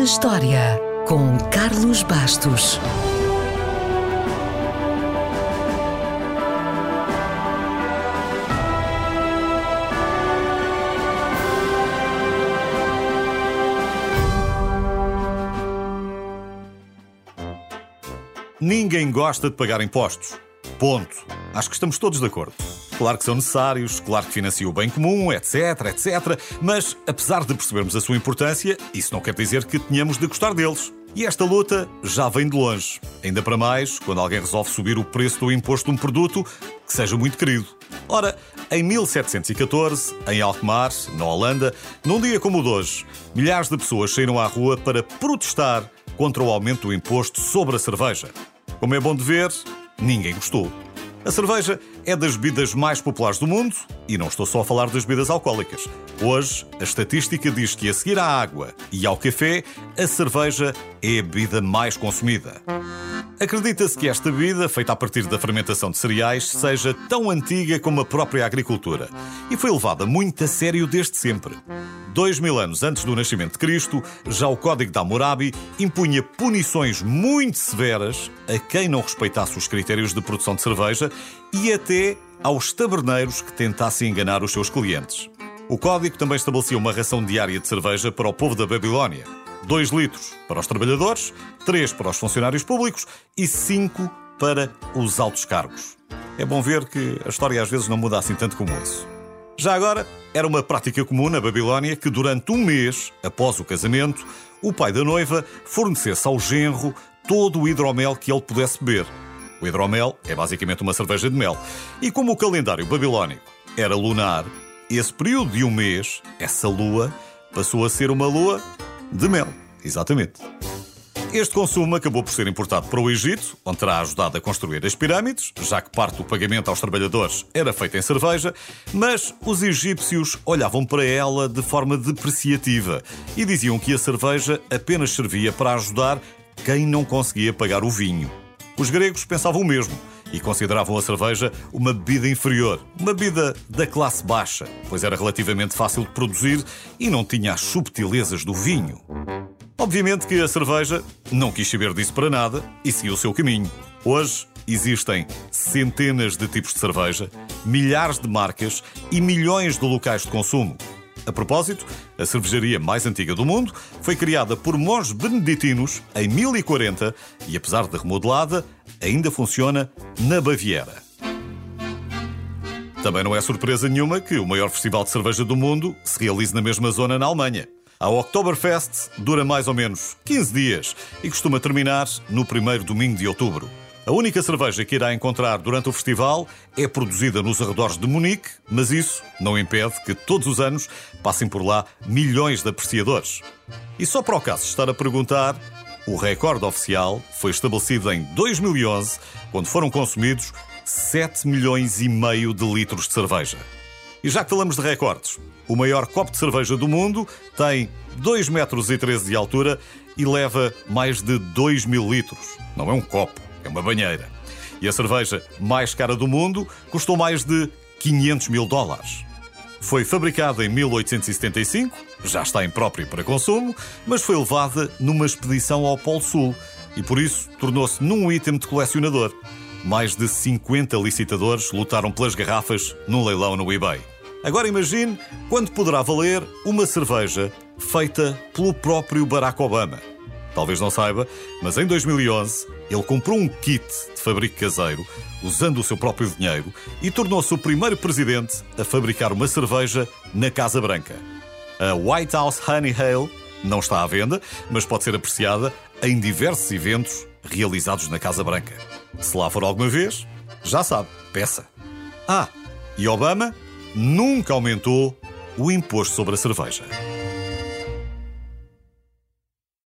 na História, com Carlos Bastos. Ninguém gosta de pagar impostos. Ponto. Acho que estamos todos de acordo. Claro que são necessários, claro que financiam o bem comum, etc, etc. Mas, apesar de percebermos a sua importância, isso não quer dizer que tenhamos de gostar deles. E esta luta já vem de longe. Ainda para mais, quando alguém resolve subir o preço do imposto de um produto que seja muito querido. Ora, em 1714, em Alkmaar, na Holanda, num dia como o de hoje, milhares de pessoas saíram à rua para protestar contra o aumento do imposto sobre a cerveja. Como é bom de ver, ninguém gostou. A cerveja é das bebidas mais populares do mundo e não estou só a falar das bebidas alcoólicas. Hoje, a estatística diz que a seguir à água e ao café, a cerveja é a bebida mais consumida. Acredita-se que esta bebida, feita a partir da fermentação de cereais, seja tão antiga como a própria agricultura e foi levada muito a sério desde sempre. Dois mil anos antes do nascimento de Cristo, já o Código de Hammurabi impunha punições muito severas a quem não respeitasse os critérios de produção de cerveja e até aos taberneiros que tentassem enganar os seus clientes. O código também estabelecia uma ração diária de cerveja para o povo da Babilónia. 2 litros para os trabalhadores, 3 para os funcionários públicos e 5 para os altos cargos. É bom ver que a história às vezes não muda assim tanto como isso. Já agora, era uma prática comum na Babilónia que durante um mês, após o casamento, o pai da noiva fornecesse ao genro todo o hidromel que ele pudesse beber. O hidromel é basicamente uma cerveja de mel. E como o calendário babilónico era lunar, esse período de um mês, essa lua, passou a ser uma lua de mel. Exatamente. Este consumo acabou por ser importado para o Egito, onde terá ajudado a construir as pirâmides, já que parte do pagamento aos trabalhadores era feito em cerveja, mas os egípcios olhavam para ela de forma depreciativa e diziam que a cerveja apenas servia para ajudar quem não conseguia pagar o vinho. Os gregos pensavam o mesmo e consideravam a cerveja uma bebida inferior, uma bebida da classe baixa, pois era relativamente fácil de produzir e não tinha as subtilezas do vinho. Obviamente que a cerveja não quis saber disso para nada e seguiu o seu caminho. Hoje existem centenas de tipos de cerveja, milhares de marcas e milhões de locais de consumo. A propósito, a cervejaria mais antiga do mundo foi criada por monges beneditinos em 1040 e, apesar de remodelada, ainda funciona na Baviera. Também não é surpresa nenhuma que o maior festival de cerveja do mundo se realize na mesma zona na Alemanha. A Oktoberfest dura mais ou menos 15 dias e costuma terminar no primeiro domingo de outubro. A única cerveja que irá encontrar durante o festival é produzida nos arredores de Munique, mas isso não impede que todos os anos passem por lá milhões de apreciadores. E só para o caso estar a perguntar, o recorde oficial foi estabelecido em 2011, quando foram consumidos 7 milhões e meio de litros de cerveja. E já que falamos de recordes, o maior copo de cerveja do mundo tem 2,13 metros de altura e leva mais de 2 mil litros. Não é um copo, é uma banheira. E a cerveja mais cara do mundo custou mais de 500 mil dólares. Foi fabricada em 1875, já está imprópria para consumo, mas foi levada numa expedição ao Polo Sul e por isso tornou-se num item de colecionador. Mais de 50 licitadores lutaram pelas garrafas num leilão no eBay. Agora imagine quanto poderá valer uma cerveja feita pelo próprio Barack Obama. Talvez não saiba, mas em 2011 ele comprou um kit de fabrico caseiro, usando o seu próprio dinheiro, e tornou-se o primeiro presidente a fabricar uma cerveja na Casa Branca. A White House Honey Ale não está à venda, mas pode ser apreciada em diversos eventos realizados na Casa Branca. Se lá for alguma vez, já sabe, peça. Ah, e Obama nunca aumentou o imposto sobre a cerveja.